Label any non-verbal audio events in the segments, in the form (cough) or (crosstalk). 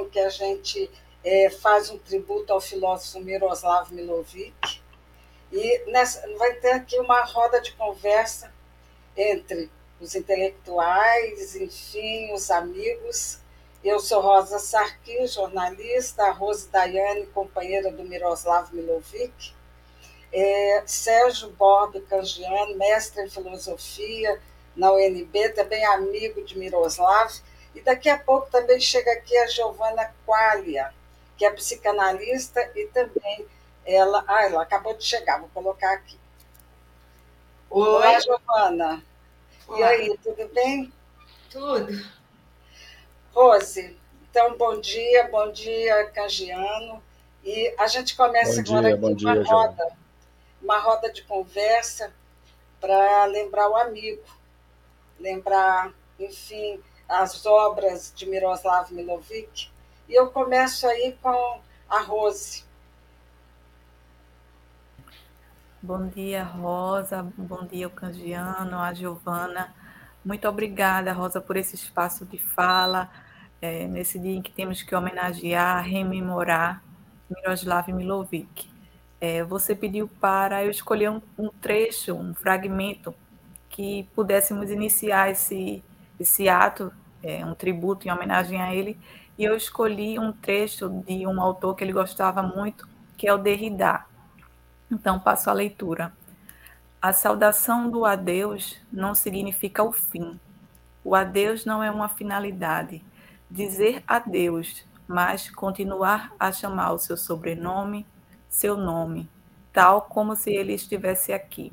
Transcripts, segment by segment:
em que a gente é, faz um tributo ao filósofo Miroslav Milovic. E nessa, vai ter aqui uma roda de conversa entre os intelectuais, enfim, os amigos. Eu sou Rosa Sarqui, jornalista, a Rose Daiane, companheira do Miroslav Milovic, é, Sérgio Borbe Cangiano, mestre em filosofia na UNB, também amigo de Miroslav, e daqui a pouco também chega aqui a Giovana Qualia, que é psicanalista e também ela. Ah, ela acabou de chegar, vou colocar aqui. Oi, Olá, Giovana. Olá. E aí, tudo bem? Tudo. Rose, então bom dia, bom dia, Cangiano. E a gente começa bom agora dia, aqui uma dia, roda, uma roda de conversa para lembrar o amigo, lembrar, enfim, as obras de Miroslav Milovic. E eu começo aí com a Rose. Bom dia, Rosa. Bom dia, o Cangiano, a Giovana. Muito obrigada, Rosa, por esse espaço de fala, é, nesse dia em que temos que homenagear, rememorar Miroslav Milovic. É, você pediu para eu escolher um, um trecho, um fragmento que pudéssemos iniciar esse, esse ato, é, um tributo em homenagem a ele, e eu escolhi um trecho de um autor que ele gostava muito, que é o Derrida. Então, passo a leitura. A saudação do adeus não significa o fim. O adeus não é uma finalidade. Dizer adeus, mas continuar a chamar o seu sobrenome, seu nome, tal como se ele estivesse aqui.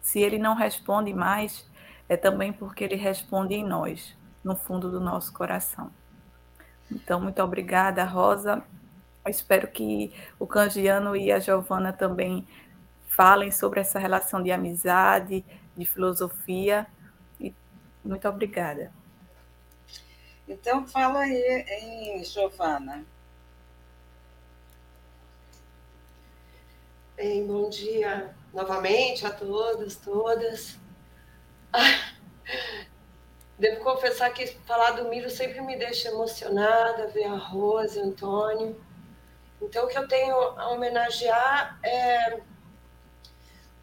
Se ele não responde mais, é também porque ele responde em nós, no fundo do nosso coração. Então, muito obrigada, Rosa. Eu espero que o Cangiano e a Giovana também falem sobre essa relação de amizade, de filosofia. E muito obrigada. Então, fala aí, hein, Giovana. Bem, bom dia novamente a todos, todas. Ah, devo confessar que falar do Miro sempre me deixa emocionada, ver a Rosa, Antônio. Então, o que eu tenho a homenagear é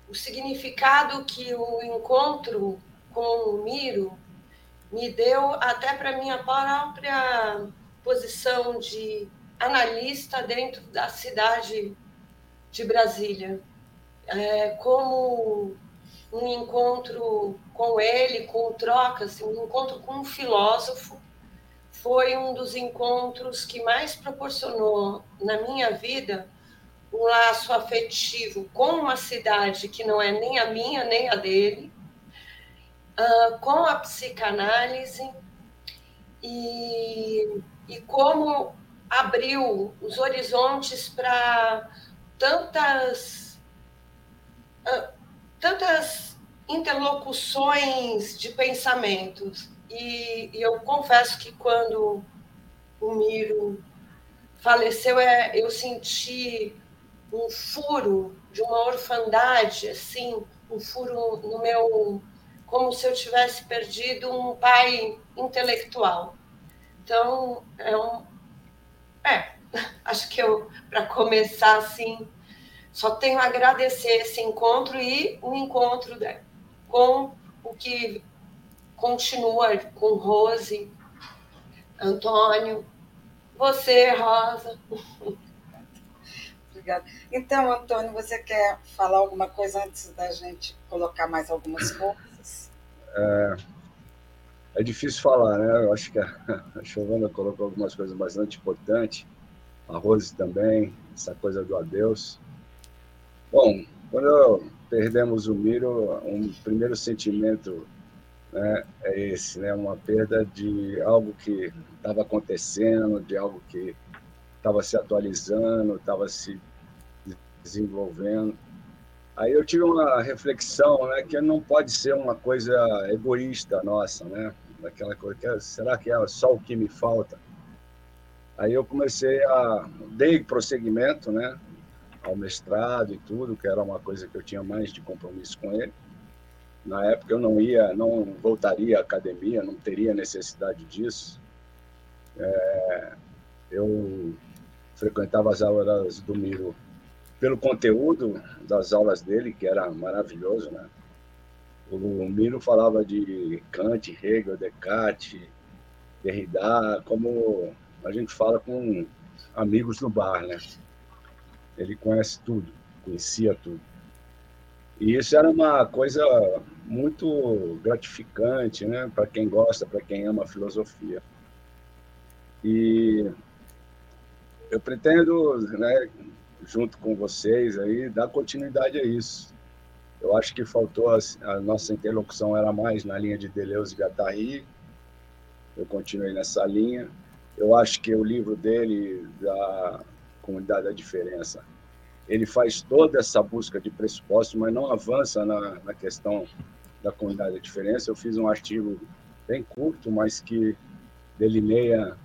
o significado que o encontro com o Miro me deu até para minha própria posição de analista dentro da cidade de Brasília. É, como um encontro com ele, com trocas, um encontro com um filósofo, foi um dos encontros que mais proporcionou na minha vida um laço afetivo com uma cidade que não é nem a minha nem a dele, uh, com a psicanálise e, e como abriu os horizontes para tantas uh, tantas interlocuções de pensamentos e, e, eu confesso que quando o Miro faleceu é, eu senti um furo de uma orfandade, assim, um furo no meu. como se eu tivesse perdido um pai intelectual. Então, é um. É, (laughs) acho que eu, para começar assim, só tenho a agradecer esse encontro e o encontro né, com o que continua com Rose, Antônio, você, Rosa. Obrigada. Então, Antônio, você quer falar alguma coisa antes da gente colocar mais algumas coisas? É, é difícil falar, né? Eu acho que a, a Giovana colocou algumas coisas bastante importantes, a Rose também, essa coisa do adeus. Bom, quando perdemos o Miro, um primeiro sentimento né, é esse, né? Uma perda de algo que estava acontecendo, de algo que estava se atualizando, estava se desenvolvendo. Aí eu tive uma reflexão, né, que não pode ser uma coisa egoísta nossa, né? Daquela coisa, que, será que é só o que me falta? Aí eu comecei a dei prosseguimento, né, ao mestrado e tudo, que era uma coisa que eu tinha mais de compromisso com ele. Na época eu não ia, não voltaria à academia, não teria necessidade disso. É, eu frequentava as aulas do Miro pelo conteúdo das aulas dele, que era maravilhoso, né? O Miro falava de Kant, Hegel, Descartes, Derrida, como a gente fala com amigos no bar, né? Ele conhece tudo, conhecia tudo. E isso era uma coisa muito gratificante, né, para quem gosta, para quem ama a filosofia. E eu pretendo, né, junto com vocês aí, dar continuidade a isso. Eu acho que faltou a, a nossa interlocução era mais na linha de Deleuze e Guattari. Eu continuei nessa linha. Eu acho que o livro dele da comunidade da diferença ele faz toda essa busca de pressupostos, mas não avança na, na questão da comunidade da diferença. Eu fiz um artigo bem curto, mas que delineia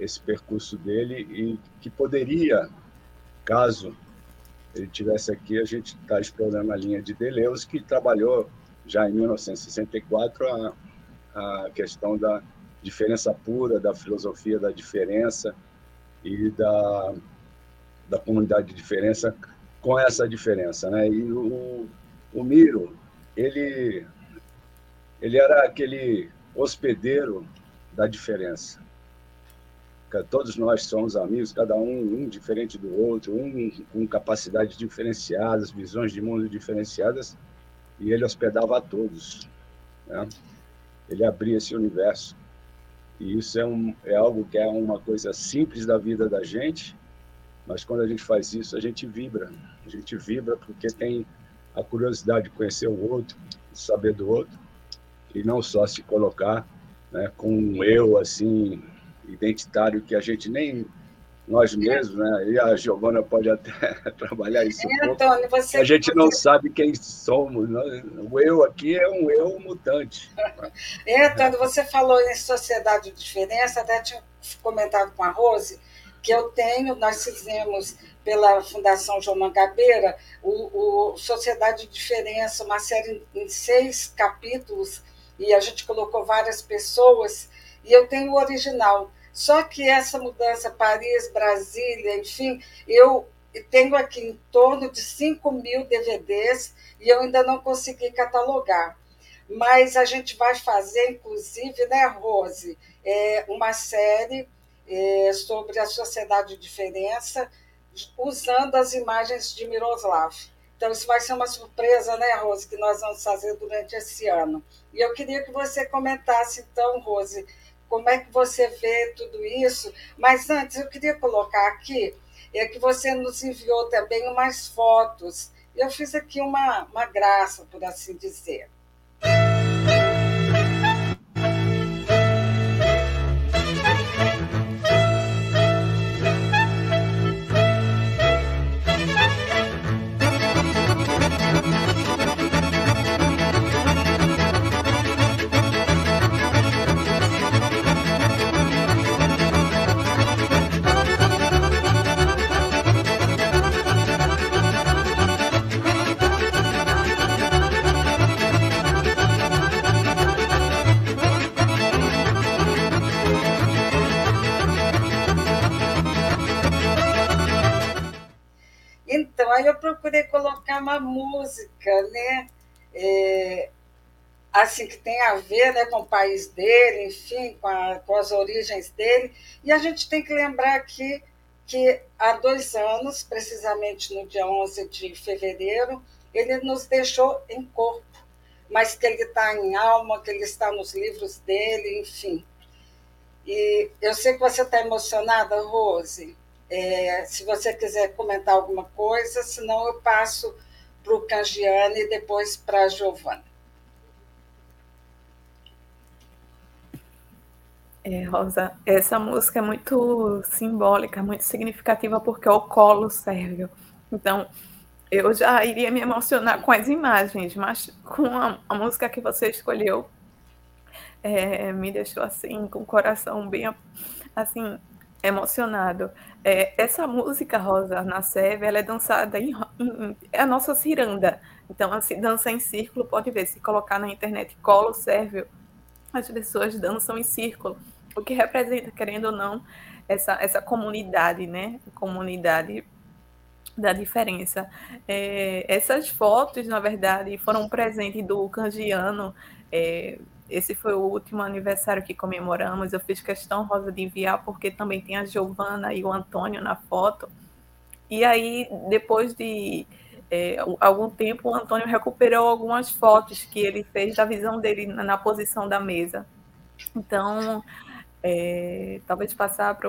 esse percurso dele e que poderia, caso ele tivesse aqui, a gente está explorando a linha de Deleuze, que trabalhou já em 1964 a, a questão da diferença pura, da filosofia da diferença e da da comunidade de diferença com essa diferença, né? E o, o Miro, ele ele era aquele hospedeiro da diferença. Todos nós somos amigos, cada um, um diferente do outro, um com capacidades diferenciadas, visões de mundo diferenciadas, e ele hospedava a todos. Né? Ele abria esse universo. E isso é, um, é algo que é uma coisa simples da vida da gente, mas quando a gente faz isso, a gente vibra. A gente vibra porque tem a curiosidade de conhecer o outro, de saber do outro, e não só se colocar né, com um eu assim identitário que a gente nem nós mesmos, né? E a Giovana pode até (laughs) trabalhar isso. É, um Antônio, você... A gente não sabe quem somos. Né? O eu aqui é um eu mutante. (laughs) É, Antônio, você falou em sociedade de diferença, até tinha comentado com a Rose, que eu tenho, nós fizemos pela Fundação João Mangabeira, o, o Sociedade de Diferença, uma série em seis capítulos, e a gente colocou várias pessoas, e eu tenho o original. Só que essa mudança, Paris, Brasília, enfim, eu tenho aqui em torno de 5 mil DVDs e eu ainda não consegui catalogar. Mas a gente vai fazer, inclusive, né, Rose, é uma série sobre a sociedade de diferença, usando as imagens de Miroslav. Então, isso vai ser uma surpresa, né, Rose, que nós vamos fazer durante esse ano. E eu queria que você comentasse, então, Rose, como é que você vê tudo isso. Mas antes, eu queria colocar aqui é que você nos enviou também umas fotos. Eu fiz aqui uma, uma graça, por assim dizer. Uma música, né? É, assim, que tem a ver né, com o país dele, enfim, com, a, com as origens dele. E a gente tem que lembrar aqui que há dois anos, precisamente no dia 11 de fevereiro, ele nos deixou em corpo, mas que ele está em alma, que ele está nos livros dele, enfim. E eu sei que você está emocionada, Rose. É, se você quiser comentar alguma coisa, senão eu passo para o Cangiane e depois para a Giovana. É, Rosa, essa música é muito simbólica, muito significativa, porque o colo serve. Então, eu já iria me emocionar com as imagens, mas com a, a música que você escolheu, é, me deixou assim, com o coração bem assim, emocionado. É, essa música, Rosa, na Seve, ela é dançada em, em, é a nossa ciranda. Então, assim, dança em círculo, pode ver, se colocar na internet colo sérvio, as pessoas dançam em círculo. porque representa, querendo ou não, essa, essa comunidade, né? Comunidade da diferença. É, essas fotos, na verdade, foram um presente do Cangiano. É, esse foi o último aniversário que comemoramos. Eu fiz questão, Rosa, de enviar, porque também tem a Giovana e o Antônio na foto. E aí, depois de é, algum tempo, o Antônio recuperou algumas fotos que ele fez da visão dele na, na posição da mesa. Então, é, talvez passar para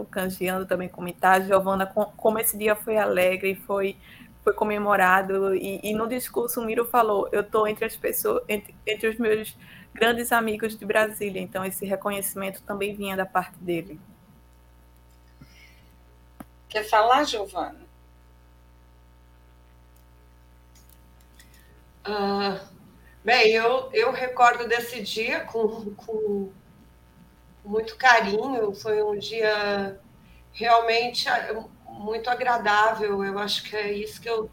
o Cangiano também comentar, Giovana, com, como esse dia foi alegre, foi, foi comemorado, e, e no discurso o Miro falou, eu estou entre as pessoas, entre, entre os meus grandes amigos de Brasília, então esse reconhecimento também vinha da parte dele. Quer falar, Giovana? Ah, bem, eu, eu recordo desse dia com, com muito carinho. Foi um dia realmente ah, muito agradável. Eu acho que é isso que eu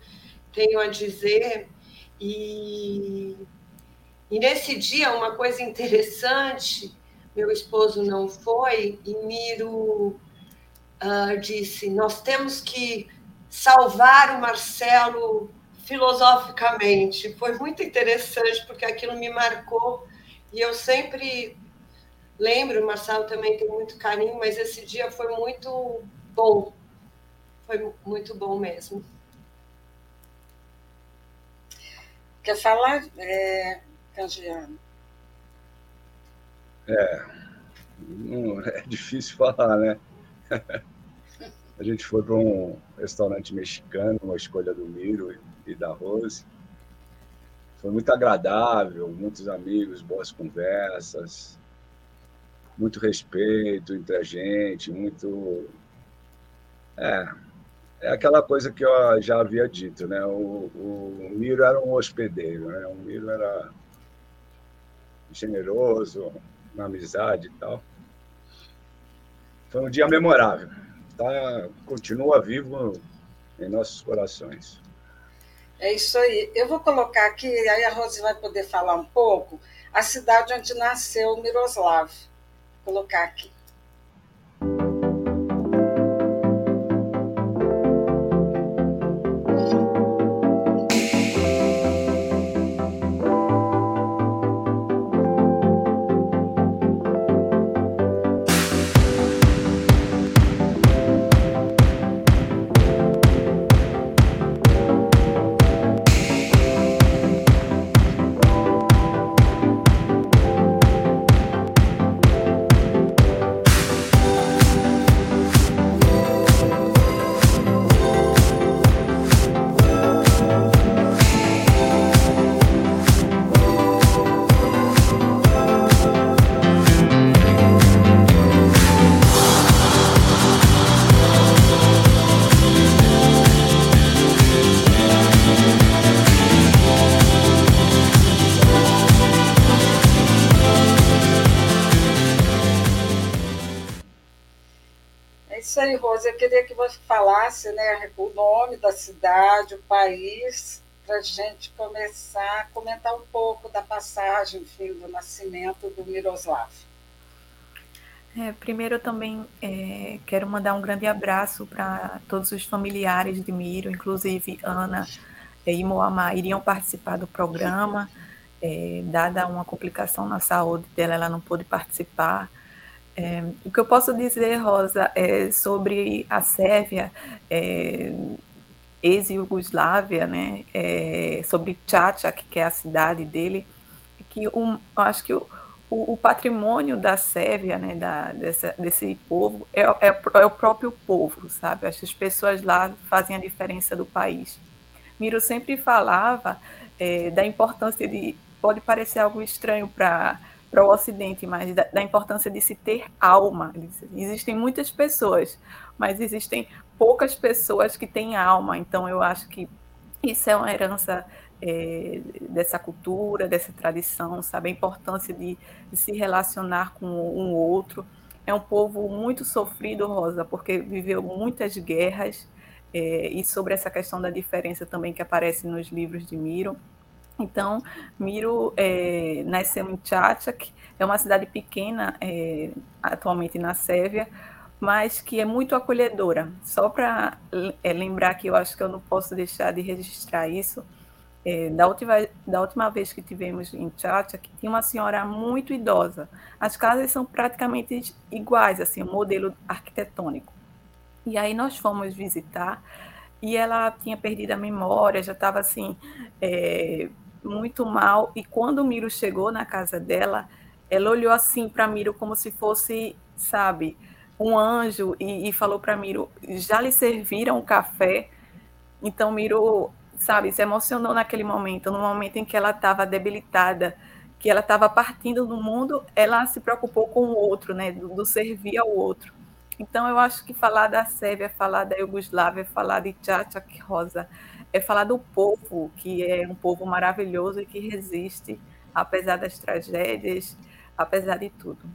tenho a dizer. E, e nesse dia, uma coisa interessante: meu esposo não foi, e Miro uh, disse: Nós temos que salvar o Marcelo filosoficamente. Foi muito interessante, porque aquilo me marcou. E eu sempre lembro, o Marcelo também tem muito carinho, mas esse dia foi muito bom. Foi muito bom mesmo. Quer falar, é, Cangiano? É, não, é difícil falar, né? (laughs) A gente foi para um restaurante mexicano, uma escolha do Miro e da Rose. Foi muito agradável, muitos amigos, boas conversas muito respeito entre a gente, muito. É, é aquela coisa que eu já havia dito, né? O, o Miro era um hospedeiro, né? O Miro era generoso, na amizade e tal. Foi um dia memorável. Tá, continua vivo em nossos corações. É isso aí. Eu vou colocar aqui, aí a Rose vai poder falar um pouco, a cidade onde nasceu Miroslav colocar aqui. Eu queria que você falasse né, o nome da cidade, o país, para a gente começar a comentar um pouco da passagem, enfim, do nascimento do Miroslav. É, primeiro, eu também é, quero mandar um grande abraço para todos os familiares de Miro, inclusive Ana e Moamá iriam participar do programa. É, dada uma complicação na saúde dela, ela não pôde participar. É, o que eu posso dizer, Rosa, é sobre a Sérvia, é, ex-Yugoslávia, né, é, sobre Čačak, que é a cidade dele, que um, acho que o, o, o, patrimônio da Sérvia, né, da, dessa, desse povo, é, é, é, o próprio povo, sabe? Acho que as pessoas lá fazem a diferença do país. Miro sempre falava é, da importância de. Pode parecer algo estranho para para o Ocidente, mas da, da, importância de se ter alma. Existem muitas pessoas, mas existem poucas pessoas que têm alma. Então, eu acho que isso é uma herança é, dessa cultura, dessa tradição, sabe? A importância de, de se relacionar com um outro. É um povo muito sofrido, Rosa, porque viveu muitas guerras. É, e sobre essa questão da diferença também que aparece nos livros de Miro. Então, Miro é, nasceu em Tchatchak, é uma cidade pequena, é, atualmente na Sérvia, mas que é muito acolhedora. Só para é, lembrar que eu acho que eu não posso deixar de registrar isso, é, da, última, da última vez que tivemos em Tchatcha, tinha uma senhora muito idosa. As casas são praticamente iguais, assim, o modelo arquitetônico. E aí nós fomos visitar e ela tinha perdido a memória, já estava assim, é, muito mal. E quando Miro chegou na casa dela, ela olhou assim para Miro como se fosse, sabe, um anjo e, e falou para Miro: já lhe serviram o café? Então Miro sabe, se emocionou naquele momento, no momento em que ela estava debilitada, que ela estava partindo do mundo, ela se preocupou com o outro, né, do, do, servir ao outro. Então, eu acho que falar da Sérvia, falar da Iugoslávia, falar de Tchatchak Rosa, é falar do povo, que é um povo maravilhoso e que resiste, apesar das tragédias, apesar de tudo.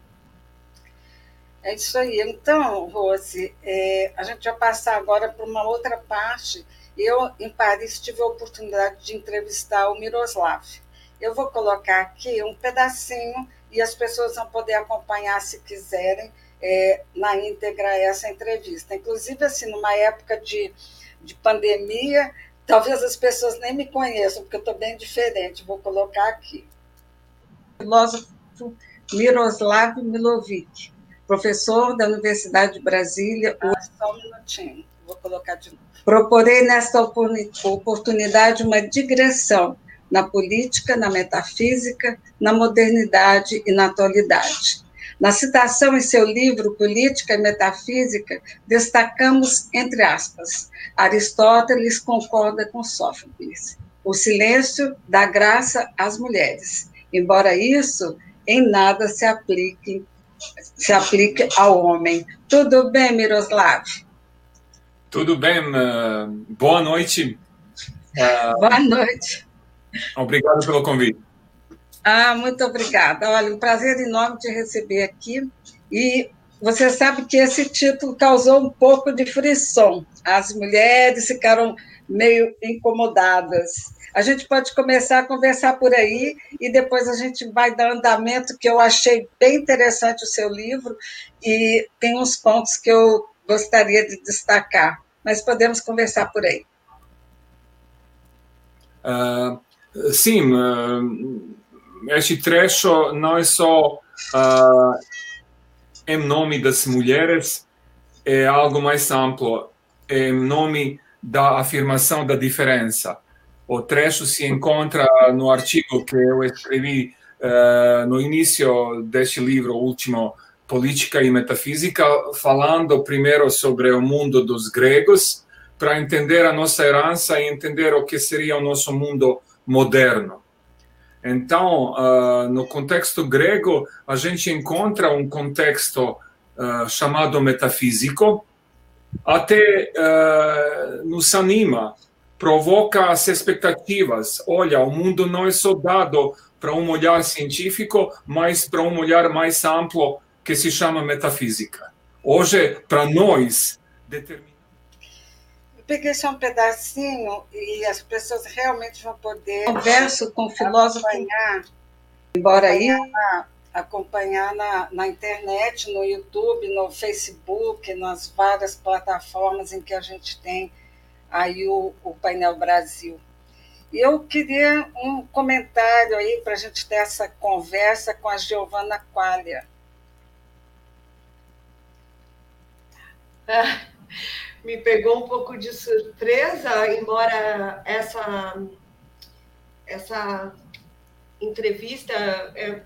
É isso aí. Então, Rose, é, a gente vai passar agora para uma outra parte eu, em Paris, tive a oportunidade de entrevistar o Miroslav. Eu vou colocar aqui um pedacinho e as pessoas vão poder acompanhar, se quiserem, é, na íntegra essa entrevista. Inclusive, assim, numa época de, de pandemia, talvez as pessoas nem me conheçam, porque eu estou bem diferente. Vou colocar aqui. Filósofo Miroslav Milovic, professor da Universidade de Brasília. Ah, só um minutinho, vou colocar de novo. Procurei nesta oportunidade uma digressão na política, na metafísica, na modernidade e na atualidade. Na citação em seu livro Política e Metafísica, destacamos, entre aspas, Aristóteles concorda com Sófocles. O silêncio dá graça às mulheres, embora isso em nada se aplique, se aplique ao homem. Tudo bem, Miroslav? Tudo bem? Uh, boa noite. Boa noite. Obrigado pelo convite. Ah, muito obrigada. Olha, um prazer enorme te receber aqui. E você sabe que esse título causou um pouco de frição. As mulheres ficaram meio incomodadas. A gente pode começar a conversar por aí e depois a gente vai dar andamento, que eu achei bem interessante o seu livro e tem uns pontos que eu gostaria de destacar, mas podemos conversar por aí. Uh, sim, uh, este trecho não é só uh, em nome das mulheres, é algo mais amplo, é em nome da afirmação da diferença. O trecho se encontra no artigo que eu escrevi uh, no início deste livro, último, política e metafísica, falando primeiro sobre o mundo dos gregos, para entender a nossa herança e entender o que seria o nosso mundo moderno. Então, uh, no contexto grego, a gente encontra um contexto uh, chamado metafísico, até uh, nos anima, provoca as expectativas. Olha, o mundo não é só dado para um olhar científico, mas para um olhar mais amplo que se chama metafísica. Hoje, para nós, determina. Peguei só um pedacinho e as pessoas realmente vão poder. Converso com o filósofo. Acompanhar, embora aí. Acompanhar na, na internet, no YouTube, no Facebook, nas várias plataformas em que a gente tem aí o, o painel Brasil. Eu queria um comentário aí para a gente ter essa conversa com a Giovana Qualia. (laughs) me pegou um pouco de surpresa, embora essa, essa entrevista é,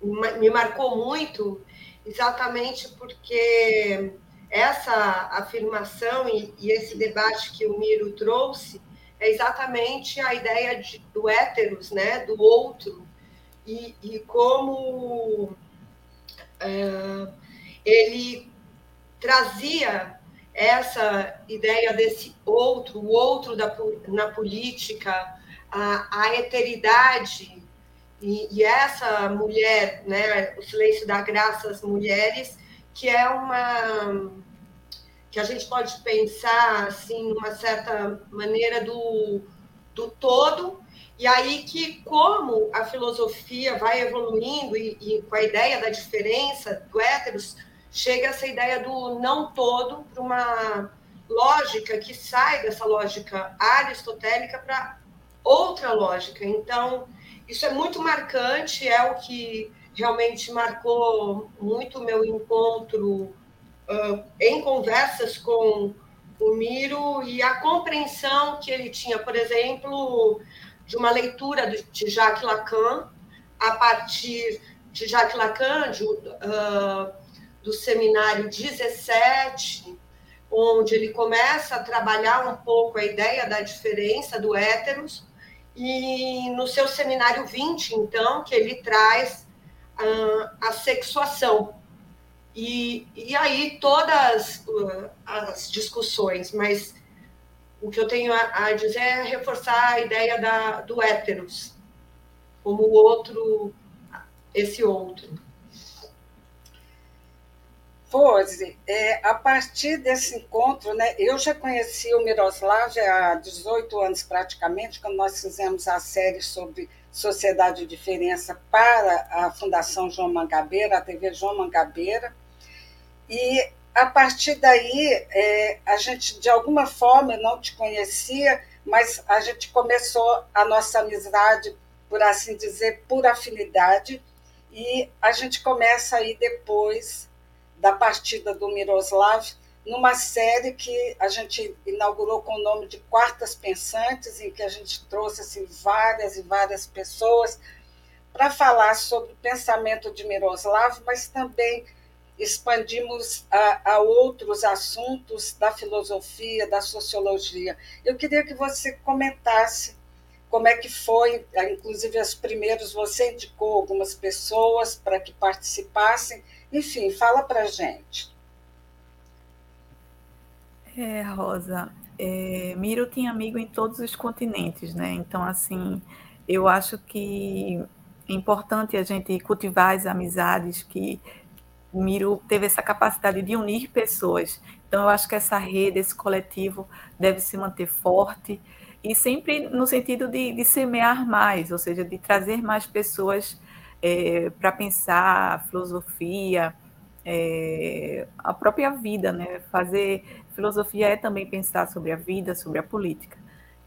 me marcou muito, exatamente porque essa afirmação e, e, esse debate que o Miro trouxe é exatamente a ideia de, do héteros, né, do outro, e, e como é, ele trazia essa ideia desse outro, o outro da, na política, a, a eteridade, e, e, essa mulher, né, o silêncio da graça às mulheres, que é uma que a gente pode pensar assim, uma certa maneira do, do todo E aí que, como a filosofia vai evoluindo e, e com a ideia da diferença do héteros, chega essa ideia do não todo para uma lógica que sai dessa lógica aristotélica para outra lógica. Então, isso é muito marcante, é o que realmente marcou muito o meu encontro uh, em conversas com o Miro e a compreensão que ele tinha, por exemplo, de uma leitura de Jacques Lacan, a partir de Jacques Lacan, de, uh, do seminário 17, onde ele começa a trabalhar um pouco a ideia da diferença do héteros, e no seu seminário 20, então, que ele traz uh, a sexuação. E, e aí todas uh, as discussões, mas o que eu tenho a, a dizer é reforçar a ideia da, do héteros como o outro, esse outro. Rose, é, a partir desse encontro, né, eu já conheci o Miroslav há 18 anos praticamente, quando nós fizemos a série sobre Sociedade e Diferença para a Fundação João Mangabeira, a TV João Mangabeira, e a partir daí, é, a gente, de alguma forma, eu não te conhecia, mas a gente começou a nossa amizade, por assim dizer, por afinidade, e a gente começa aí depois da partida do Miroslav, numa série que a gente inaugurou com o nome de Quartas Pensantes, em que a gente trouxe assim, várias e várias pessoas para falar sobre o pensamento de Miroslav, mas também expandimos a, a, outros assuntos da filosofia, da sociologia. Eu queria que você comentasse como é que foi, inclusive os primeiros, você indicou algumas pessoas para que participassem, enfim, fala para gente. É, Rosa, é, Miro tinha amigo em todos os continentes, né? Então, assim, eu acho que é importante a gente cultivar as amizades que Miro teve essa capacidade de unir pessoas. Então, eu acho que essa rede, esse coletivo, deve se manter forte e sempre no sentido de, de semear mais, ou seja, de trazer mais pessoas é, para pensar filosofia, é, a própria vida, né? Fazer filosofia é também pensar sobre a vida, sobre a política.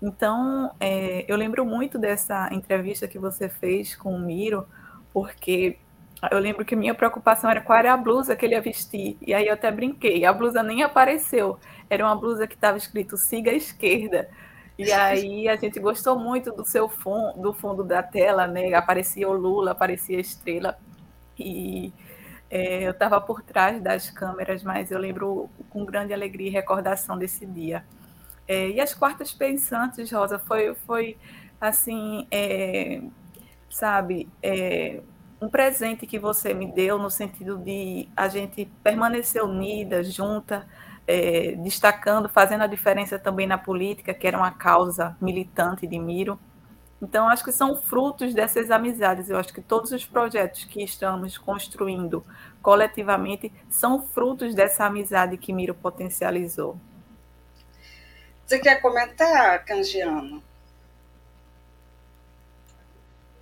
Então, é, eu lembro muito dessa entrevista que você fez com o Miro, porque eu lembro que minha preocupação era qual era a blusa que ele ia vestir. E aí eu até brinquei, a blusa nem apareceu. Era uma blusa que estava escrito siga a esquerda. E aí a gente gostou muito do seu fundo, do fundo da tela, né? Aparecia o Lula, aparecia a estrela. E é, eu estava por trás das câmeras, mas eu lembro com grande alegria e recordação desse dia. É, e as quartas pensantes, Rosa, foi, foi assim, é, sabe, é, um presente que você me deu no sentido de a gente permanecer unida, junta, é, destacando, fazendo a diferença também na política, que era uma causa militante de Miro. Então, acho que são frutos dessas amizades. Eu acho que todos os projetos que estamos construindo coletivamente são frutos dessa amizade que Miro potencializou. Você quer comentar, Cangiano?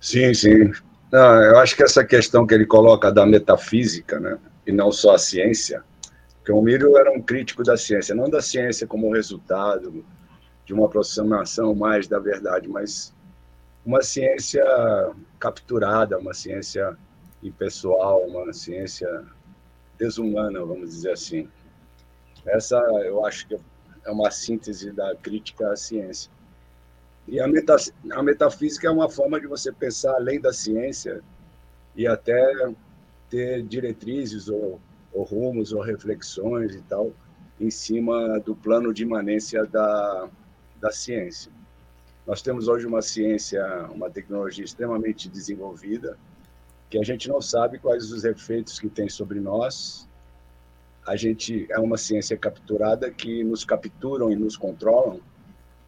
Sim, sim. Não, eu acho que essa questão que ele coloca da metafísica, né, e não só a ciência, porque o Miro era um crítico da ciência, não da ciência como resultado de uma aproximação mais da verdade, mas uma ciência capturada, uma ciência impessoal, uma ciência desumana, vamos dizer assim. Essa, eu acho que é uma síntese da crítica à ciência. E a, meta, a metafísica é uma forma de você pensar além da ciência e até ter diretrizes ou ou rumos ou reflexões e tal em cima do plano de imanência da, da ciência. Nós temos hoje uma ciência, uma tecnologia extremamente desenvolvida, que a gente não sabe quais os efeitos que tem sobre nós. A gente é uma ciência capturada que nos capturam e nos controlam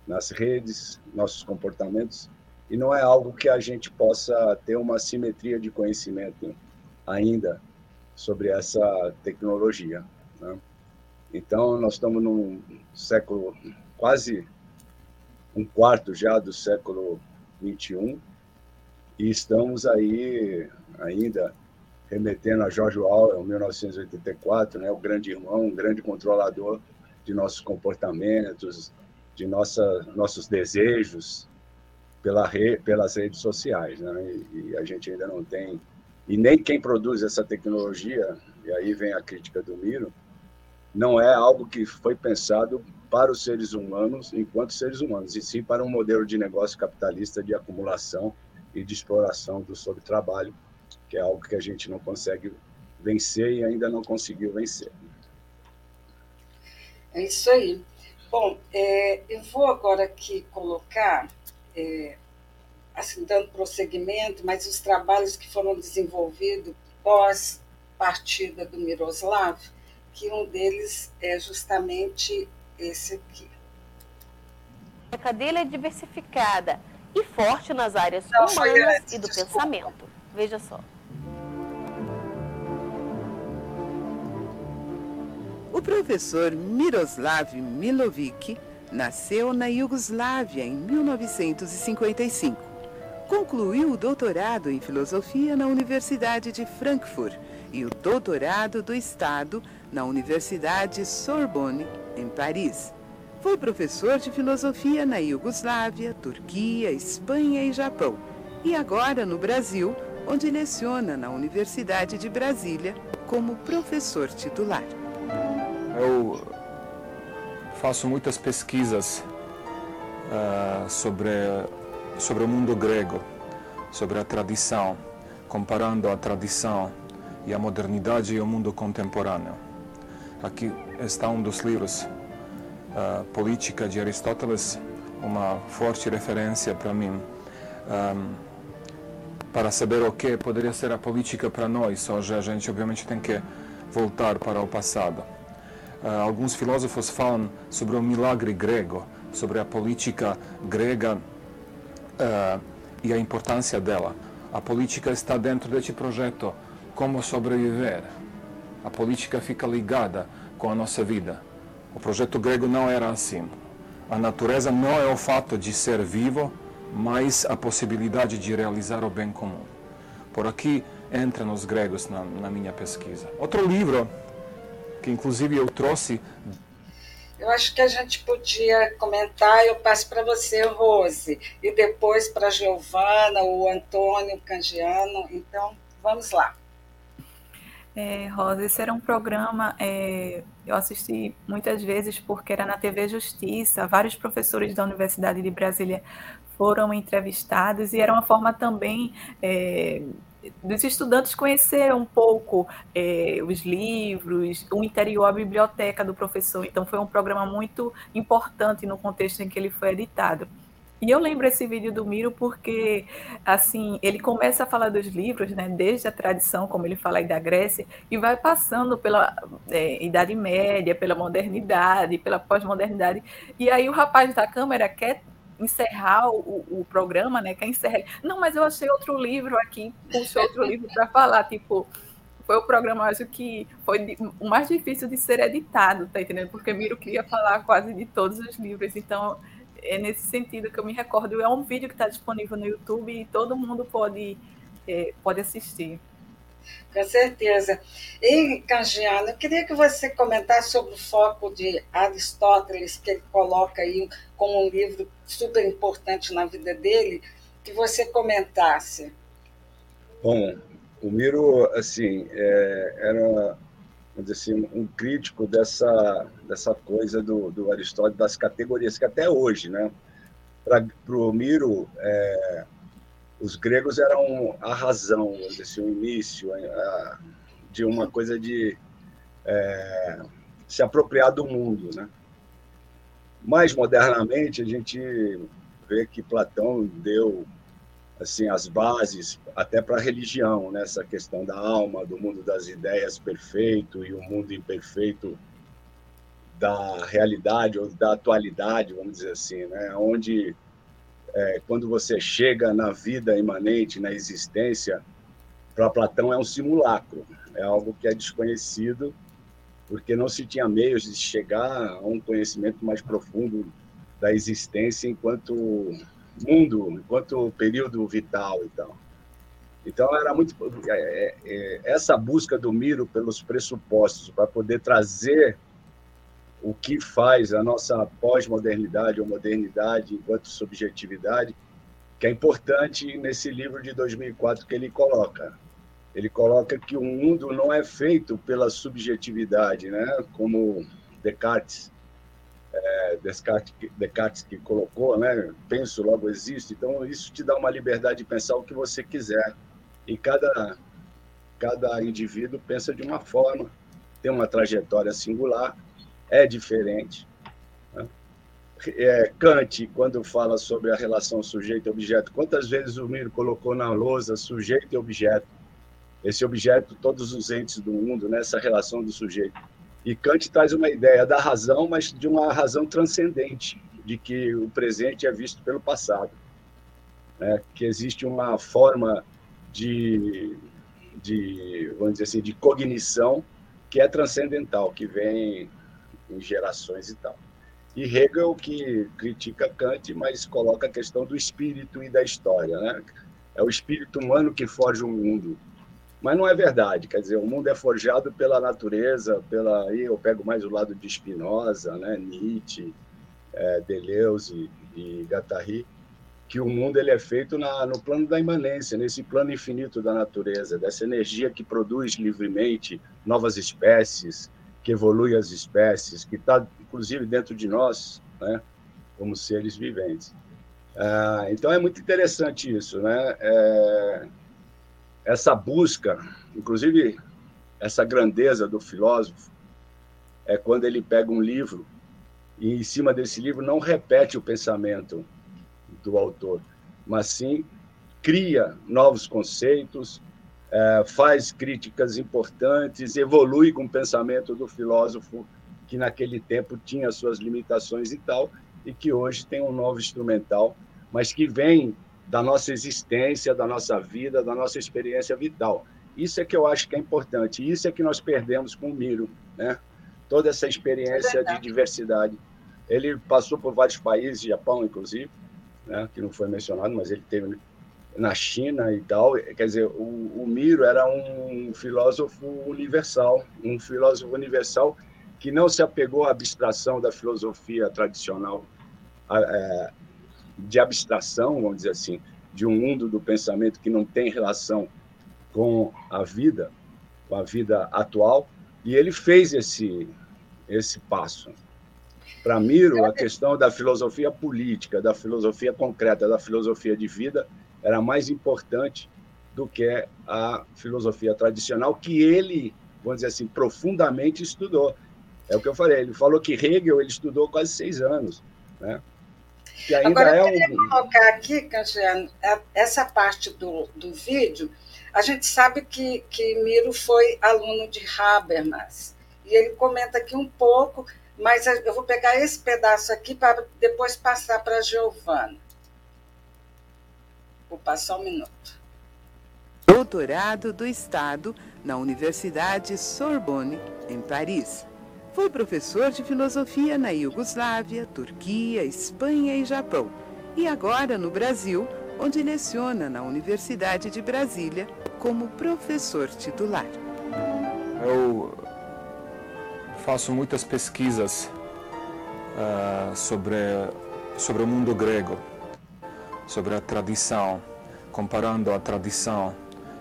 nas redes, nossos comportamentos, e não é algo que a gente possa ter uma simetria de conhecimento ainda sobre essa tecnologia. Né? Então, nós estamos num século, quase um quarto já do século 21 e estamos aí ainda remetendo a George Orwell, 1984, né, o grande irmão, um grande controlador de nossos comportamentos, de nossa, nossos desejos pela re, pelas redes sociais. Né? E, e, a gente ainda não tem. E nem quem produz essa tecnologia, e aí vem a crítica do Miro, não é algo que foi pensado para os seres humanos enquanto seres humanos, e sim para um modelo de negócio capitalista de acumulação e de exploração do sobretrabalho, que é algo que a gente não consegue vencer e ainda não conseguiu vencer. É isso aí. Bom, é, eu vou agora aqui colocar, é, assim, dando prosseguimento, mas os trabalhos que foram desenvolvidos pós partida do Miroslav, que um deles é justamente esse aqui. A cadeia é diversificada e forte nas áreas Não, humanas e do desculpa. pensamento. Veja só. O professor Miroslav Milovic nasceu na Iugoslávia em 1955. Concluiu o doutorado em filosofia na Universidade de Frankfurt e o doutorado do Estado na Universidade Sorbonne, em Paris. Foi professor de filosofia na Iugoslávia, Turquia, Espanha e Japão. E agora no Brasil, onde leciona na Universidade de Brasília como professor titular. Eu faço muitas pesquisas uh, sobre, sobre o mundo grego, sobre a tradição, comparando a tradição e a modernidade e o mundo contemporâneo. Aqui está um dos livros a política de Aristóteles, uma forte referência para mim. Um, para saber o que poderia ser a política para nós, hoje a gente obviamente tem que voltar para o passado. Uh, alguns filósofos falam sobre o milagre grego, sobre a política grega uh, e a importância dela. A política está dentro deste projeto, como sobreviver. A política fica ligada com a nossa vida. O projeto grego não era assim. A natureza não é o fato de ser vivo, mas a possibilidade de realizar o bem comum. Por aqui entra nos gregos na, na minha pesquisa. Outro livro que inclusive eu trouxe. Eu acho que a gente podia comentar, eu passo para você, Rose, e depois para a Giovana, o Antônio Cangiano. Então, vamos lá. É, Rosa, esse era um programa, é, eu assisti muitas vezes porque era na TV Justiça, vários professores da Universidade de Brasília foram entrevistados e era uma forma também é, dos estudantes conhecer um pouco é, os livros, o interior, a biblioteca do professor. Então foi um programa muito importante no contexto em que ele foi editado. E eu lembro esse vídeo do Miro porque, assim, ele começa a falar dos livros, né, desde a tradição, como ele fala aí da Grécia, e vai passando pela é, Idade Média, pela modernidade, pela pós-modernidade. E aí o rapaz da câmera quer encerrar o, o, programa, né, quer encerrar. Não, mas eu achei outro livro aqui, puxou outro livro para falar, tipo, foi o programa, acho que foi o mais difícil de ser editado, tá entendendo? Porque Miro queria falar quase de todos os livros, então é nesse sentido que eu me recordo. É um vídeo que está disponível no YouTube e todo mundo pode, é, pode assistir. Com certeza. E, Cangiano, eu queria que você comentasse sobre o foco de Aristóteles, que ele coloca aí como um livro super importante na vida dele, que você comentasse. Bom, o Miro, assim, é, era assim, um crítico dessa, dessa coisa do, do Aristóteles, das categorias, que até hoje, né? Para o Miro, é, os gregos eram a razão, assim, o início a, de uma coisa de é, se apropriar do mundo, né? Mais modernamente, a gente vê que Platão deu assim as bases até para a religião né? questão da alma do mundo das ideias perfeito e o mundo imperfeito da realidade ou da atualidade vamos dizer assim né onde é, quando você chega na vida imanente na existência para Platão é um simulacro é algo que é desconhecido porque não se tinha meios de chegar a um conhecimento mais profundo da existência enquanto mundo, enquanto período vital e. Então, era muito. É, é, é, essa busca do Miro pelos pressupostos para poder trazer o que faz a nossa pós-modernidade ou modernidade enquanto subjetividade, que é importante nesse livro de 2004 que ele coloca. Ele coloca que o mundo não é feito pela subjetividade, né? como Descartes, é, Descartes, Descartes que colocou, né? penso, logo existe. Então, isso te dá uma liberdade de pensar o que você quiser. E cada, cada indivíduo pensa de uma forma, tem uma trajetória singular, é diferente. Né? É, Kant, quando fala sobre a relação sujeito-objeto, quantas vezes o Miro colocou na lousa sujeito e objeto? Esse objeto, todos os entes do mundo, nessa né? relação do sujeito. E Kant traz uma ideia da razão, mas de uma razão transcendente, de que o presente é visto pelo passado. Né? Que existe uma forma de, de, vamos dizer assim, de cognição que é transcendental, que vem em gerações e tal. E Hegel que critica Kant, mas coloca a questão do espírito e da história, né? É o espírito humano que forja o mundo. Mas não é verdade, quer dizer, o mundo é forjado pela natureza, pela aí eu pego mais o lado de Spinoza, né, Nietzsche, é, Deleuze e Guattari, que o mundo ele é feito na, no plano da imanência, nesse plano infinito da natureza, dessa energia que produz livremente novas espécies, que evolui as espécies, que está inclusive dentro de nós, né, como seres viventes. Ah, então é muito interessante isso, né? É, essa busca, inclusive essa grandeza do filósofo, é quando ele pega um livro e em cima desse livro não repete o pensamento do autor, mas sim cria novos conceitos, é, faz críticas importantes, evolui com o pensamento do filósofo que naquele tempo tinha suas limitações e tal, e que hoje tem um novo instrumental, mas que vem da nossa existência, da nossa vida, da nossa experiência vital. Isso é que eu acho que é importante, isso é que nós perdemos com o Miro, né? Toda essa experiência é de diversidade. Ele passou por vários países, Japão inclusive, né, que não foi mencionado, mas ele teve na China e tal. Quer dizer, o, o Miro era um filósofo universal, um filósofo universal que não se apegou à abstração da filosofia tradicional, é, de abstração, vamos dizer assim, de um mundo do pensamento que não tem relação com a vida, com a vida atual, e ele fez esse esse passo. Para Miro, a questão da filosofia política, da filosofia concreta, da filosofia de vida, era mais importante do que a filosofia tradicional que ele, vamos dizer assim, profundamente estudou. É o que eu falei, ele falou que Hegel ele estudou quase seis anos, né? Que ainda Agora, eu é queria um... colocar aqui, Canjiano, essa parte do, do vídeo, a gente sabe que, que Miro foi aluno de Habermas, e ele comenta aqui um pouco mas eu vou pegar esse pedaço aqui para depois passar para a Giovana. Vou passar um minuto. Doutorado do Estado na Universidade Sorbonne, em Paris. Foi professor de filosofia na Iugoslávia, Turquia, Espanha e Japão. E agora no Brasil, onde leciona na Universidade de Brasília como professor titular. Eu faço muitas pesquisas uh, sobre, sobre o mundo grego, sobre a tradição, comparando a tradição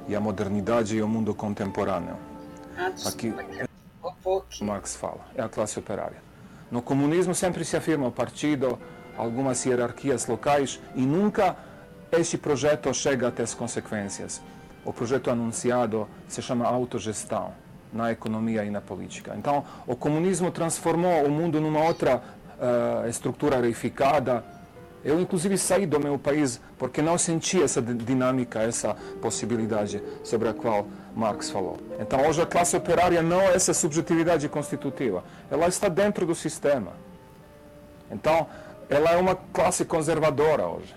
e a modernidade e o mundo contemporâneo. Aqui, Marx fala, é a classe operária. No comunismo sempre se afirma o partido, algumas hierarquias locais e nunca este projeto chega até as consequências. O projeto anunciado se chama autogestão na economia e na política. Então, o comunismo transformou o mundo numa outra uh, estrutura reificada. Eu, inclusive, saí do meu país porque não senti essa dinâmica, essa possibilidade sobre a qual Marx falou. Então, hoje a classe operária não é essa subjetividade constitutiva, ela está dentro do sistema. Então, ela é uma classe conservadora hoje.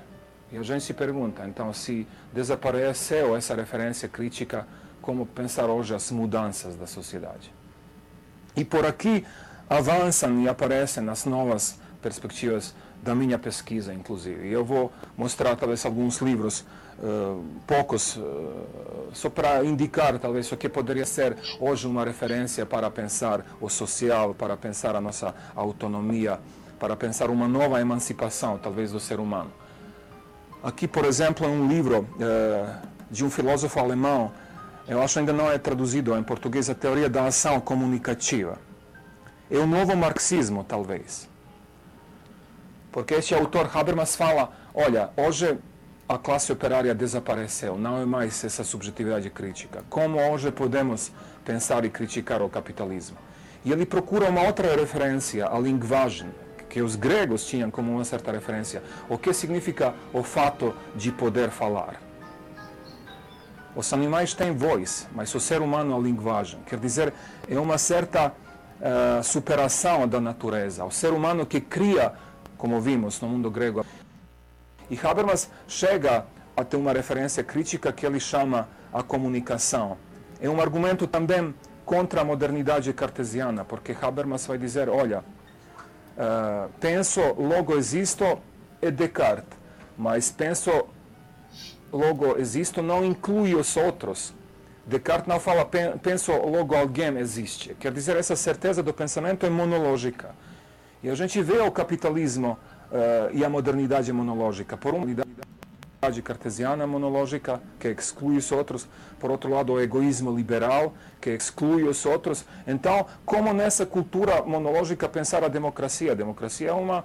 E a gente se pergunta, então, se desapareceu essa referência crítica como pensar hoje as mudanças da sociedade. E por aqui avançam e aparecem as novas perspectivas da minha pesquisa, inclusive. Eu vou mostrar talvez alguns livros, uh, poucos, uh, só para indicar talvez o que poderia ser hoje uma referência para pensar o social, para pensar a nossa autonomia, para pensar uma nova emancipação, talvez, do ser humano. Aqui, por exemplo, é um livro uh, de um filósofo alemão, eu acho ainda não é traduzido em português, a teoria da ação comunicativa. É o novo marxismo, talvez porque este autor Habermas fala, olha, hoje a classe operária desapareceu, não é mais essa subjetividade crítica. Como hoje podemos pensar e criticar o capitalismo? E ele procura uma outra referência, a linguagem, que os gregos tinham como uma certa referência. O que significa o fato de poder falar? Os animais têm voz, mas o ser humano a linguagem. Quer dizer, é uma certa uh, superação da natureza. O ser humano que cria como vimos no mundo grego. E Habermas chega a ter uma referência crítica que ele chama a comunicação. É um argumento também contra a modernidade cartesiana, porque Habermas vai dizer, olha, uh, penso, logo existo, é Descartes, mas penso, logo existo não inclui os outros. Descartes não fala penso, logo alguém existe. Quer dizer, essa certeza do pensamento é monológica. E a gente vê o capitalismo uh, e a modernidade monológica. Por uma modernidade cartesiana monológica, que exclui os outros. Por outro lado, o egoísmo liberal, que exclui os outros. Então, como nessa cultura monológica pensar a democracia? A democracia é uma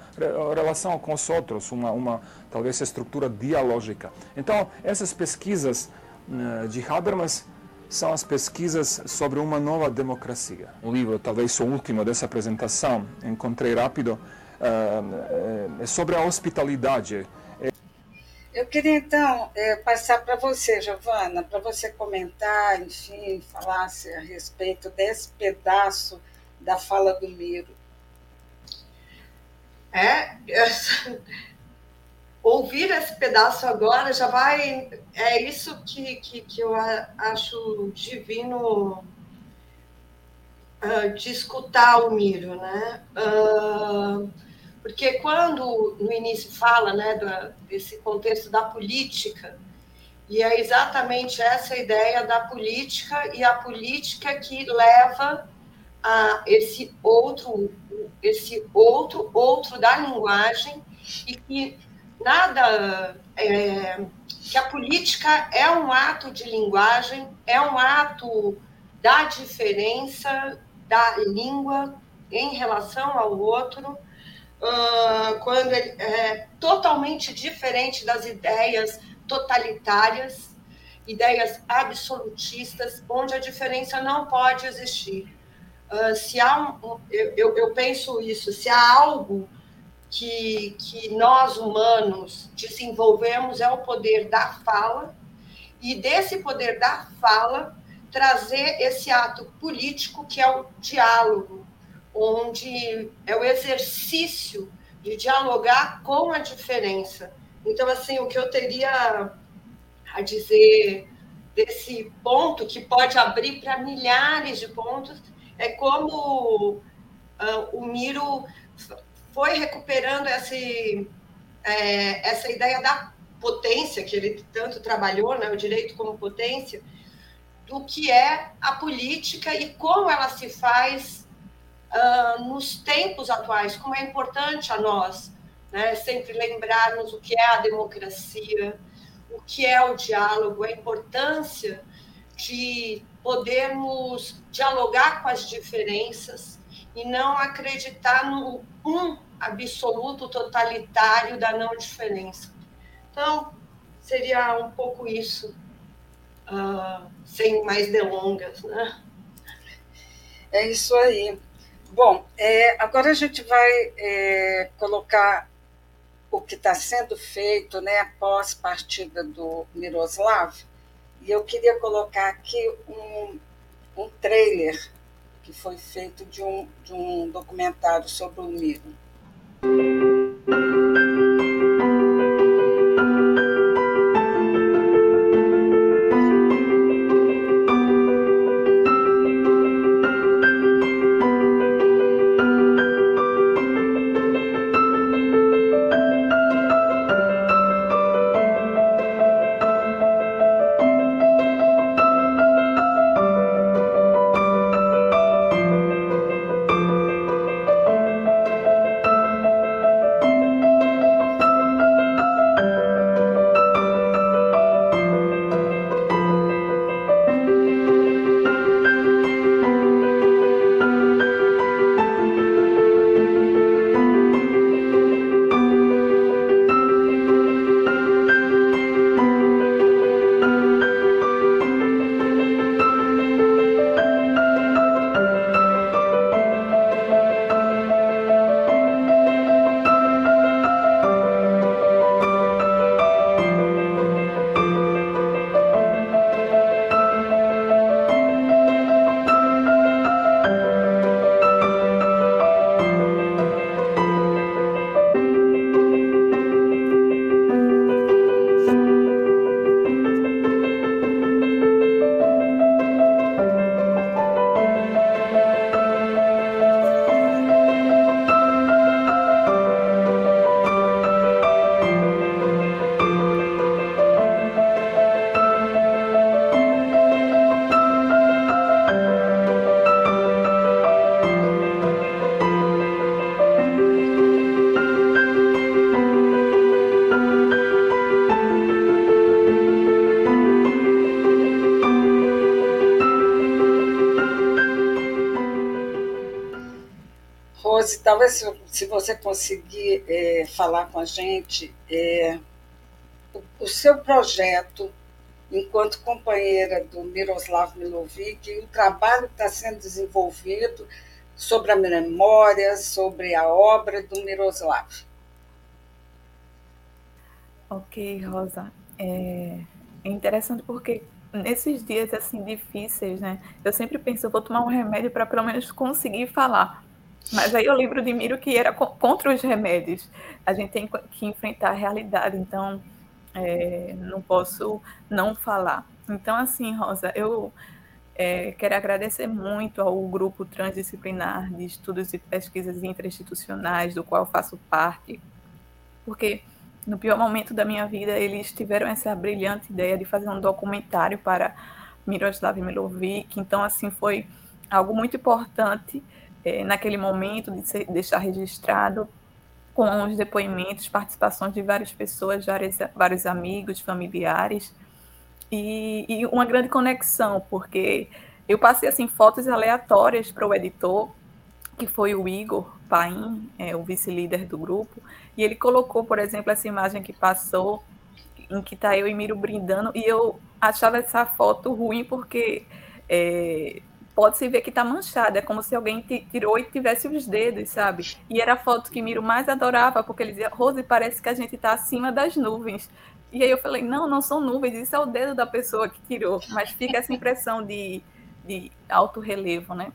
relação com os outros, uma, uma talvez estrutura dialógica. Então, essas pesquisas uh, de Habermas são as pesquisas sobre uma nova democracia. Um livro, talvez o último dessa apresentação, encontrei rápido, é sobre a hospitalidade. Eu queria então é, passar para você, Giovana, para você comentar, enfim, falasse a respeito desse pedaço da fala do Miro. É, ouvir esse pedaço agora já vai. É isso que, que, que eu acho divino uh, de escutar o Miro, né? Uh, porque quando no início fala né, do, desse contexto da política, e é exatamente essa ideia da política e a política que leva a esse outro, esse outro, outro da linguagem e que nada é, que a política é um ato de linguagem, é um ato da diferença da língua em relação ao outro, uh, quando ele é totalmente diferente das ideias totalitárias, ideias absolutistas, onde a diferença não pode existir. Uh, se há um, eu, eu penso isso, se há algo que, que nós humanos desenvolvemos é o poder da fala, e desse poder da fala trazer esse ato político que é o diálogo, onde é o exercício de dialogar com a diferença. Então, assim, o que eu teria a dizer desse ponto, que pode abrir para milhares de pontos, é como uh, o Miro foi recuperando esse, é, essa ideia da potência, que ele tanto trabalhou, né, o direito como potência, do que é a política e como ela se faz uh, nos tempos atuais, como é importante a nós, né, sempre lembrarmos o que é a democracia, o que é o diálogo, a importância de podermos dialogar com as diferenças e não acreditar no um absoluto totalitário da não diferença. Então, seria um pouco isso, uh, sem mais delongas, né? É isso aí. Bom, é, agora a gente vai é, colocar o que está sendo feito né, após partida do Miroslav. E eu queria colocar aqui um, um trailer que foi feito de um, de um documentário sobre o Miro. Rose, talvez se você conseguir é, falar com a gente, é, o, o, seu projeto enquanto companheira do Miroslav Milovic e o trabalho que está sendo desenvolvido sobre a memória, sobre a obra do Miroslav. Ok, Rosa. É, é interessante porque nesses dias assim difíceis, né? Eu sempre penso, eu vou tomar um remédio para pelo menos conseguir falar. Mas aí eu lembro de Miro que era contra os remédios. A gente tem que enfrentar a realidade, então é, não posso não falar. Então, assim, Rosa, eu é, quero agradecer muito ao grupo transdisciplinar de estudos e pesquisas intrainstitucionais, do qual faço parte, porque no pior momento da minha vida eles tiveram essa brilhante ideia de fazer um documentário para Miroslav Milovic. Então, assim, foi algo muito importante é, naquele momento, de ser, deixar registrado com os depoimentos, participações de várias pessoas, vários, vários amigos, familiares, e, e, uma grande conexão, porque eu passei assim fotos aleatórias para o editor, que foi o Igor Paim, é, o vice-líder do grupo, e ele colocou, por exemplo, essa imagem que passou, em que está eu e Miro brindando, e eu achava essa foto ruim porque é, pode-se ver que está manchada, é como se alguém tirou e tivesse os dedos, sabe? E era a foto que Miro mais adorava, porque ele dizia, Rose, parece que a gente está acima das nuvens. E aí eu falei, não, não são nuvens, isso é o dedo da pessoa que tirou, mas fica essa impressão de, de alto relevo, né?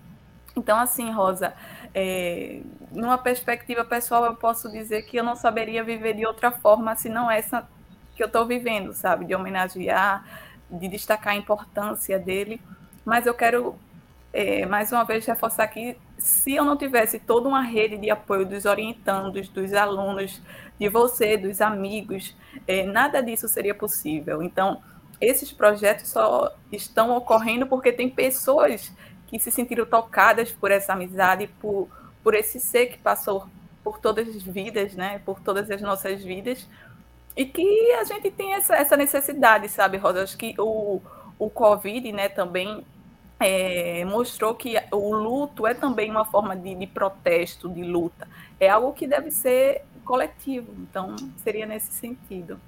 Então, assim, Rosa, é, numa perspectiva pessoal, eu posso dizer que eu não saberia viver de outra forma se não essa que eu estou vivendo, sabe? De homenagear, de destacar a importância dele. Mas eu quero é, mais uma vez reforçar que se eu não tivesse toda uma rede de apoio dos orientandos, dos alunos, de você, dos amigos, é, nada disso seria possível. Então, esses projetos só estão ocorrendo porque tem pessoas que se sentiram tocadas por essa amizade, por, por esse ser que passou por todas as vidas, né, por todas as nossas vidas, e que a gente tem essa, essa necessidade, sabe, Rosa? Acho que o, o Covid, né, também é, mostrou que o luto é também uma forma de, de, protesto, de luta. É algo que deve ser coletivo, então seria nesse sentido.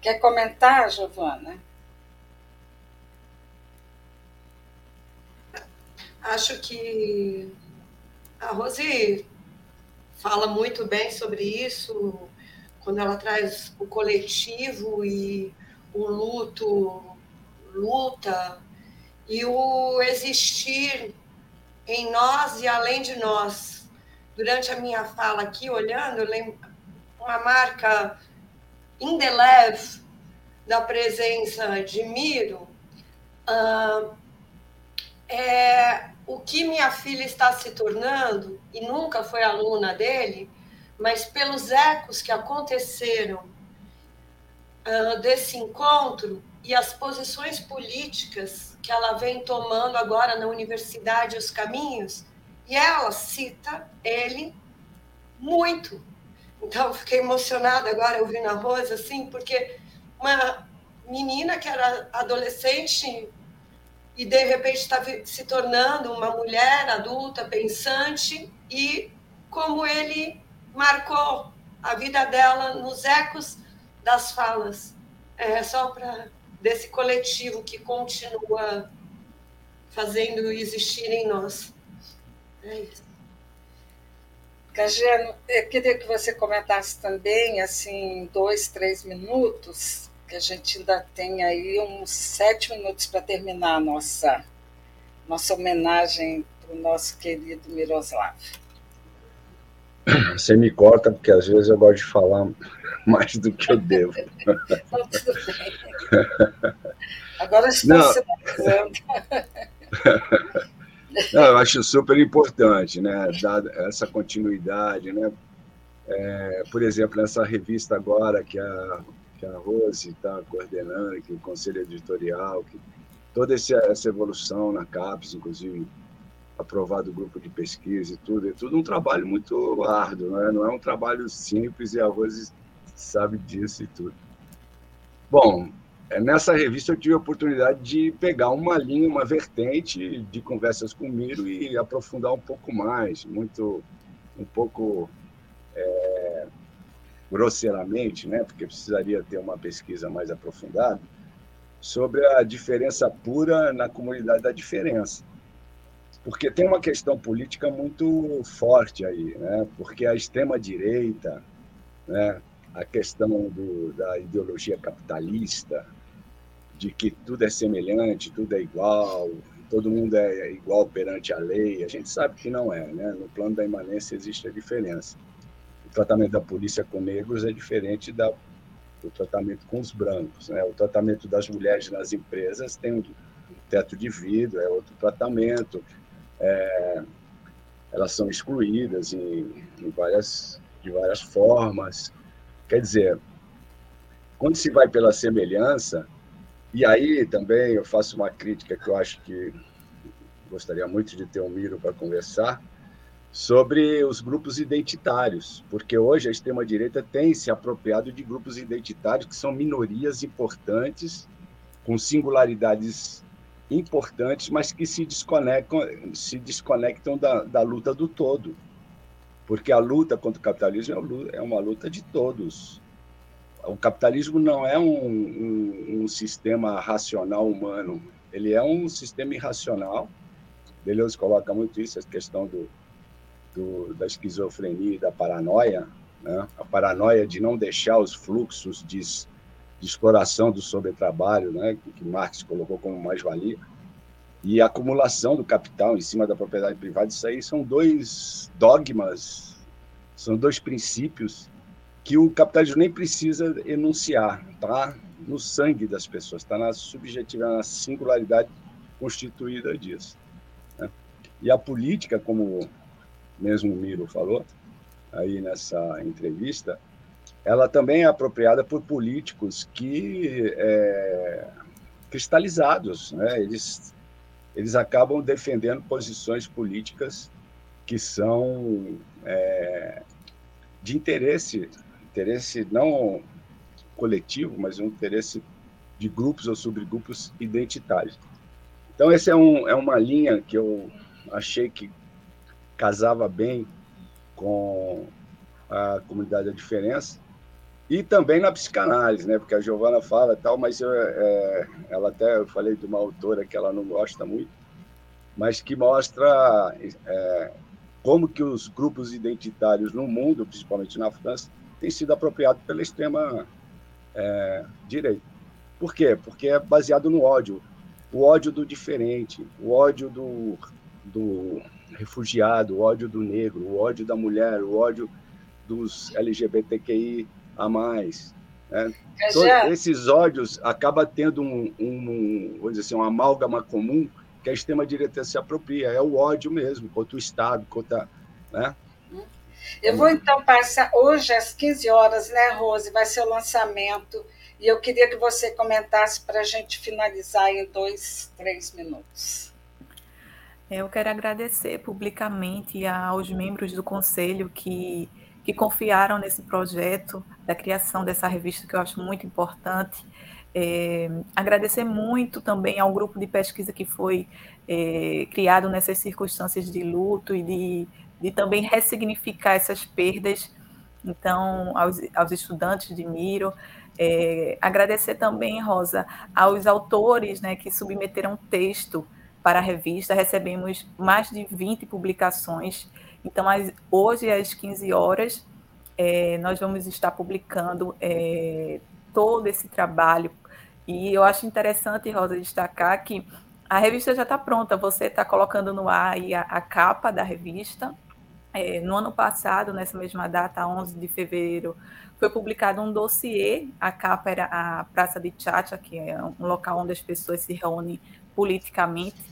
Quer comentar, Giovana? Acho que a Rose fala muito bem sobre isso, quando ela traz o coletivo e o luto, luta, e o existir em nós e além de nós. Durante a minha fala aqui, olhando, uma marca indeleve da presença de Miro uh, é o que minha filha está se tornando, e nunca foi aluna dele, mas pelos ecos que aconteceram uh, desse encontro e as posições políticas que ela vem tomando agora na universidade os caminhos, e ela cita ele muito. Então, fiquei emocionada agora ouvindo a Rosa, assim, porque uma menina que era adolescente e de repente está se tornando uma mulher adulta, pensante, e como ele marcou a vida dela nos ecos das falas. É só para desse coletivo que continua fazendo existir em nós. É isso. Cagiano, eu queria que você comentasse também, assim, dois, três minutos, que a gente ainda tem aí uns sete minutos para terminar a nossa, nossa homenagem para o nosso querido Miroslav. (clears throat) Você me corta, porque às vezes eu gosto de falar (laughs) mais do que eu devo. (laughs) Não, tudo bem. Agora estou Não. eu acho super importante, né, dar essa continuidade, né, é, por exemplo, nessa revista agora que a, que a Rose está coordenando, que o conselho editorial, que toda essa evolução na CAPES, inclusive aprovado o grupo de pesquisa e tudo, é tudo um trabalho muito árduo, não é, não é um trabalho simples e a Rose sabe disso e tudo. Bom, nessa revista eu tive a oportunidade de pegar uma linha, uma vertente de conversas com o Miro e aprofundar um pouco mais, muito, um pouco é, grosseiramente, né, porque precisaria ter uma pesquisa mais aprofundada, sobre a diferença pura na comunidade da diferença. Porque tem uma questão política muito forte aí, né? porque a extrema-direita, né? a questão do, da ideologia capitalista, de que tudo é semelhante, tudo é igual, todo mundo é igual perante a lei, a gente sabe que não é, né? No plano da imanência existe a diferença. O tratamento da polícia com negros é diferente da, do tratamento com os brancos, né? O tratamento das mulheres nas empresas tem um teto de vidro, é outro tratamento, é, elas são excluídas em, em várias, de várias formas. Quer dizer, quando se vai pela semelhança, e aí também eu faço uma crítica que eu acho que gostaria muito de ter um Miro para conversar, sobre os grupos identitários, porque hoje a extrema-direita tem se apropriado de grupos identitários que são minorias importantes, com singularidades importantes, mas que se desconectam, se desconectam da, da luta do todo porque a luta contra o capitalismo é, é uma luta de todos. O capitalismo não é um, um, um sistema racional humano, ele é um sistema irracional. Deleuze coloca muito isso, a questão do, do, da esquizofrenia e da paranoia, né? a paranoia de não deixar os fluxos de, exploração do sobretrabalho, né? que Marx colocou como mais-valia, e a acumulação do capital em cima da propriedade privada, isso aí são dois dogmas, são dois princípios que o capitalismo nem precisa enunciar, tá no sangue das pessoas, está na subjetividade, na singularidade constituída disso. Né? E a política, como mesmo o Miro falou aí nessa entrevista, ela também é apropriada por políticos que é, cristalizados, né? eles eles acabam defendendo posições políticas que são é, de interesse, interesse não coletivo, mas um interesse de grupos ou subgrupos identitários. Então, essa é, um, é uma linha que eu achei que casava bem com a comunidade da diferença, e também na psicanálise, né? Porque a Giovana fala tal, mas eu, é, ela até eu falei de uma autora que ela não gosta muito, mas que mostra é, como que os grupos identitários no mundo, principalmente na França, têm sido apropriados pela extrema é, direita. Por quê? Porque é baseado no ódio, o ódio do diferente, o ódio do, do refugiado, o ódio do negro, o ódio da mulher, o ódio dos LGBTQI a mais. Né? Todos esses ódios acaba tendo um, um, vou dizer assim, uma amálgama comum que a extrema-direita se apropria. É o ódio mesmo, contra o Estado, contra... Né? Eu vou então passar hoje às 15 horas, né, Rose? Vai ser o lançamento. E eu queria que você comentasse para a gente finalizar em dois, três minutos. Eu quero agradecer publicamente aos membros do conselho que que confiaram nesse projeto da criação dessa revista, que eu acho muito importante. É, agradecer muito também ao grupo de pesquisa que foi é, criado nessas circunstâncias de luto e de, de também ressignificar essas perdas. Então, aos, aos estudantes de Miro, é, agradecer também, Rosa, aos autores né, que submeteram texto para a revista. Recebemos mais de 20 publicações então, hoje, às 15 horas, é, nós vamos estar publicando é, todo esse trabalho. E eu acho interessante, Rosa, destacar que a revista já está pronta, você está colocando no ar a, a, capa da revista. É, no ano passado, nessa mesma data, 11 de fevereiro, foi publicado um dossiê. A capa era a Praça de Chacha, que é um local onde as pessoas se reúnem politicamente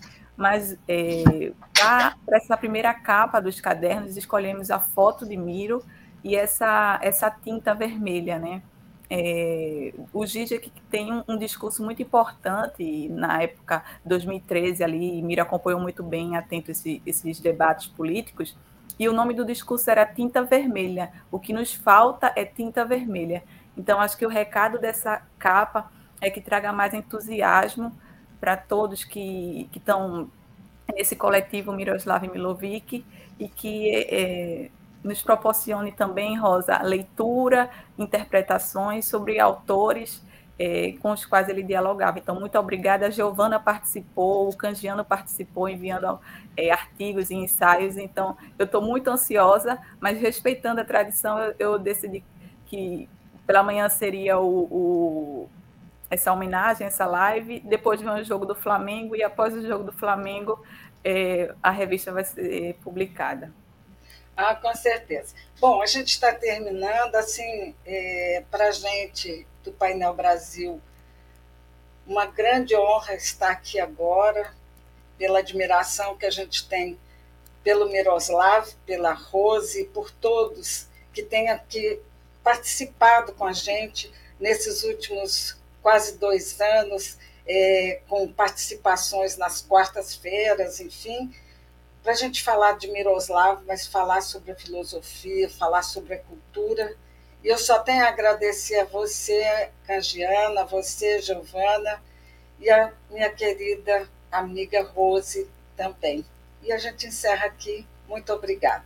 mas é, para essa primeira capa dos cadernos escolhemos a foto de Miro e essa, essa tinta vermelha, né? É, o Zizek tem um, um, discurso muito importante na época 2013 ali, Miro acompanhou muito bem atento esse, esses debates políticos e o nome do discurso era tinta vermelha. O que nos falta é tinta vermelha. Então acho que o recado dessa capa é que traga mais entusiasmo para todos que estão nesse coletivo Miroslav Milovic e que é, nos proporcione também, Rosa, leitura, interpretações sobre autores é, com os quais ele dialogava. Então, muito obrigada. A Giovana participou, o Cangiano participou, enviando é, artigos e ensaios. Então, eu estou muito ansiosa, mas respeitando a tradição, eu, eu decidi que pela manhã seria o, o, essa homenagem, essa live. Depois vem o jogo do Flamengo e após o jogo do Flamengo, é, a revista vai ser publicada. Ah, com certeza. Bom, a gente está terminando, assim, é, para a gente do Painel Brasil, uma grande honra estar aqui agora, pela admiração que a gente tem pelo Miroslav, pela Rose, por todos que têm aqui participado com a gente nesses últimos quase dois anos, é, com participações nas quartas-feiras, enfim para a gente falar de Miroslav, mas falar sobre a filosofia, falar sobre a cultura. E eu só tenho a agradecer a você, Cangiana, a você, Giovana, e a minha querida amiga Rose também. E a gente encerra aqui. Muito obrigada.